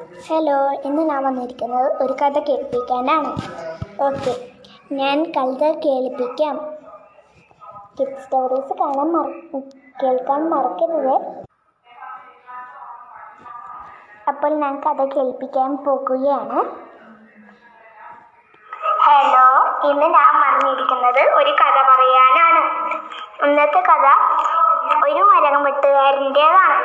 Hello ഇന്ന് ഞാൻ വന്നിരിക്കുന്നത് ഒരു കഥ കേൾപ്പിക്കാനാണ്. ഓക്കെ ഞാൻ കഥ കേൾപ്പിക്കാം. കിഡ് സ്റ്റോറീസ് കാണാൻ മറ കേൾക്കാൻ മറക്കരുത്. അപ്പോൾ ഞാൻ കഥ കേൾപ്പിക്കാൻ പോകുകയാണ്. ഹലോ ഇന്ന് ഞാൻ വന്നിരിക്കുന്നത് ഒരു കഥ പറയാനാണ്. ഇന്നത്തെ കഥ ഒരു മരം വെട്ടുകാരന്റെതാണ്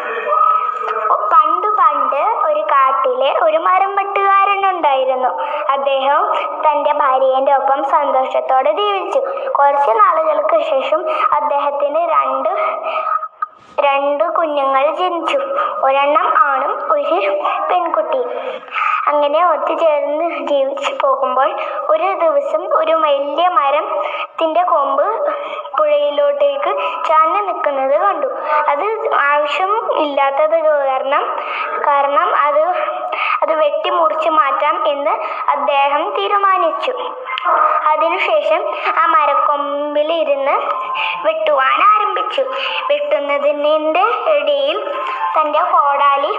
പണ്ട് പണ്ട് ഒരു കാട്ടിലെ ഒരു മരം വെട്ടുകാരൻ ഉണ്ടായിരുന്നു. അദ്ദേഹം തന്റെ ഭാര്യയുടെ ഒപ്പം സന്തോഷത്തോടെ ജീവിച്ചു. കുറച്ച് നാളുകൾക്ക് ശേഷം അദ്ദേഹത്തിന് രണ്ട് രണ്ട് കുഞ്ഞുങ്ങൾ ജനിച്ചു. ഒരെണ്ണം ആണും ഒരു പെൺകുട്ടി അങ്ങനെ ഒത്തുചേർന്ന് ജീവിച്ചു പോകുമ്പോൾ ഒരു ദിവസം ഒരു വലിയ മരത്തിന്റെ കൊമ്പ് പുഴയിലോട്ടേക്ക് ചാഞ്ഞു നിൽക്കുന്നത് കണ്ടു. അത് ആവശ്യം ഇല്ലാത്തത് കാരണം കാരണം അത് അത് വെട്ടി മുറിച്ച് മാറ്റാം എന്ന് അദ്ദേഹം തീരുമാനിച്ചു. അതിനുശേഷം ആ മരക്കൊമ്പിൽ ഇരുന്ന് വെട്ടുവാൻ ആരംഭിച്ചു. വെട്ടുന്നതിന്റെ ഇടയിൽ തന്റെ കോടാലി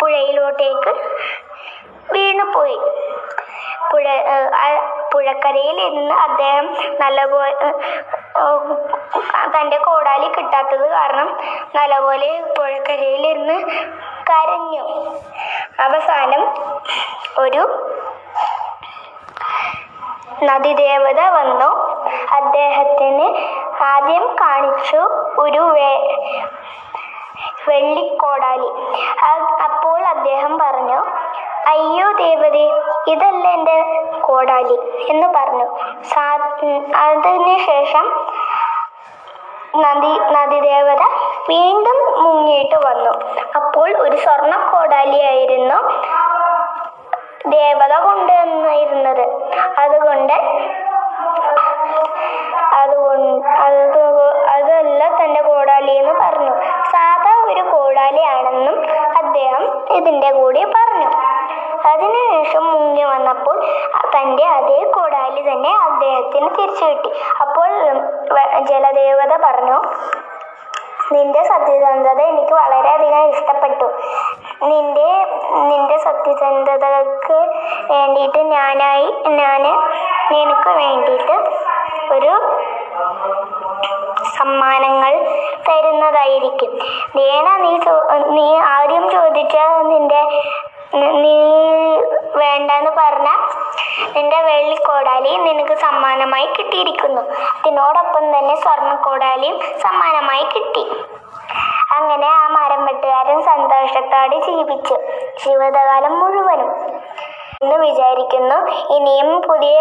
പുഴയിലോട്ടേക്ക് വീണുപോയി പുഴ പുഴക്കരയിൽ ഇരുന്ന് അദ്ദേഹം നല്ലപോലെ തന്റെ കോടാലി കിട്ടാത്തത് കാരണം നല്ലപോലെ പുഴക്കരയിൽ ഇരുന്ന് കരഞ്ഞു. അവസാനം ഒരു നദിദേവത വന്നു. അദ്ദേഹത്തിന് ആദ്യം കാണിച്ചു ഒരു വെള്ളിക്കോടാലി. അപ്പോൾ അദ്ദേഹം പറഞ്ഞു അയ്യോ ദേവതേ ഇതല്ല എന്റെ കോടാലി എന്ന് പറഞ്ഞു. സാ- അതിനു അതിനുശേഷം നദി നദിദേവത വീണ്ടും മുങ്ങിയിട്ട് വന്നു. അപ്പോൾ ഒരു സ്വർണ കോടാലിയായിരുന്നു ദേവത കൊണ്ടുവന്നിരുന്നത്. അതുകൊണ്ട് അതുകൊണ്ട് അത് അതല്ല തന്റെ കോടാലി എന്ന് പറഞ്ഞു. സാധാ ഒരു കോടാലിയാണെന്നും അദ്ദേഹം ഇതിന്റെ കൂടെ പറഞ്ഞു. അതിനുശേഷം മുങ്ങി വന്നപ്പോൾ തന്റെ അതേ കോടാലി തന്നെ അദ്ദേഹത്തിന് തിരിച്ചു കിട്ടി. അപ്പോൾ ജലദേവത പറഞ്ഞു നിന്റെ സത്യസന്ധത എനിക്ക് വളരെയധികം ഇഷ്ടപ്പെട്ടു. നിന്റെ നിന്റെ സത്യസന്ധതക്ക് വേണ്ടിയിട്ട് ഞാനായി ഞാൻ നിനക്ക് വേണ്ടിയിട്ട് ഒരു സമ്മാനങ്ങൾ തരുന്നതായിരിക്കും. നീണ നീ നീ ആദ്യം ചോദിച്ച നിന്റെ നീ വേണ്ടെന്ന് പറഞ്ഞ നിന്റെ വെള്ളി കോടാലി നിനക്ക് സമ്മാനമായി കിട്ടിയിരിക്കുന്നു. അതിനോടൊപ്പം തന്നെ സ്വർണ കോടാലിയും സമ്മാനമായി കിട്ടി. അങ്ങനെ ആ മരം വെട്ടുകാരൻ സന്തോഷത്തോടെ ജീവിച്ചു. ജീവിതകാലം മുഴുവനും എന്ന് വിചാരിക്കുന്നു. ഇനിയും പുതിയ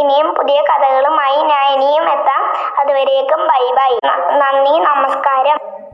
ഇനിയും പുതിയ കഥകളുമായി ഞാൻ ഇനിയും എത്താം. അതുവരേക്കും ബൈ ബൈ. നന്ദി നമസ്കാരം.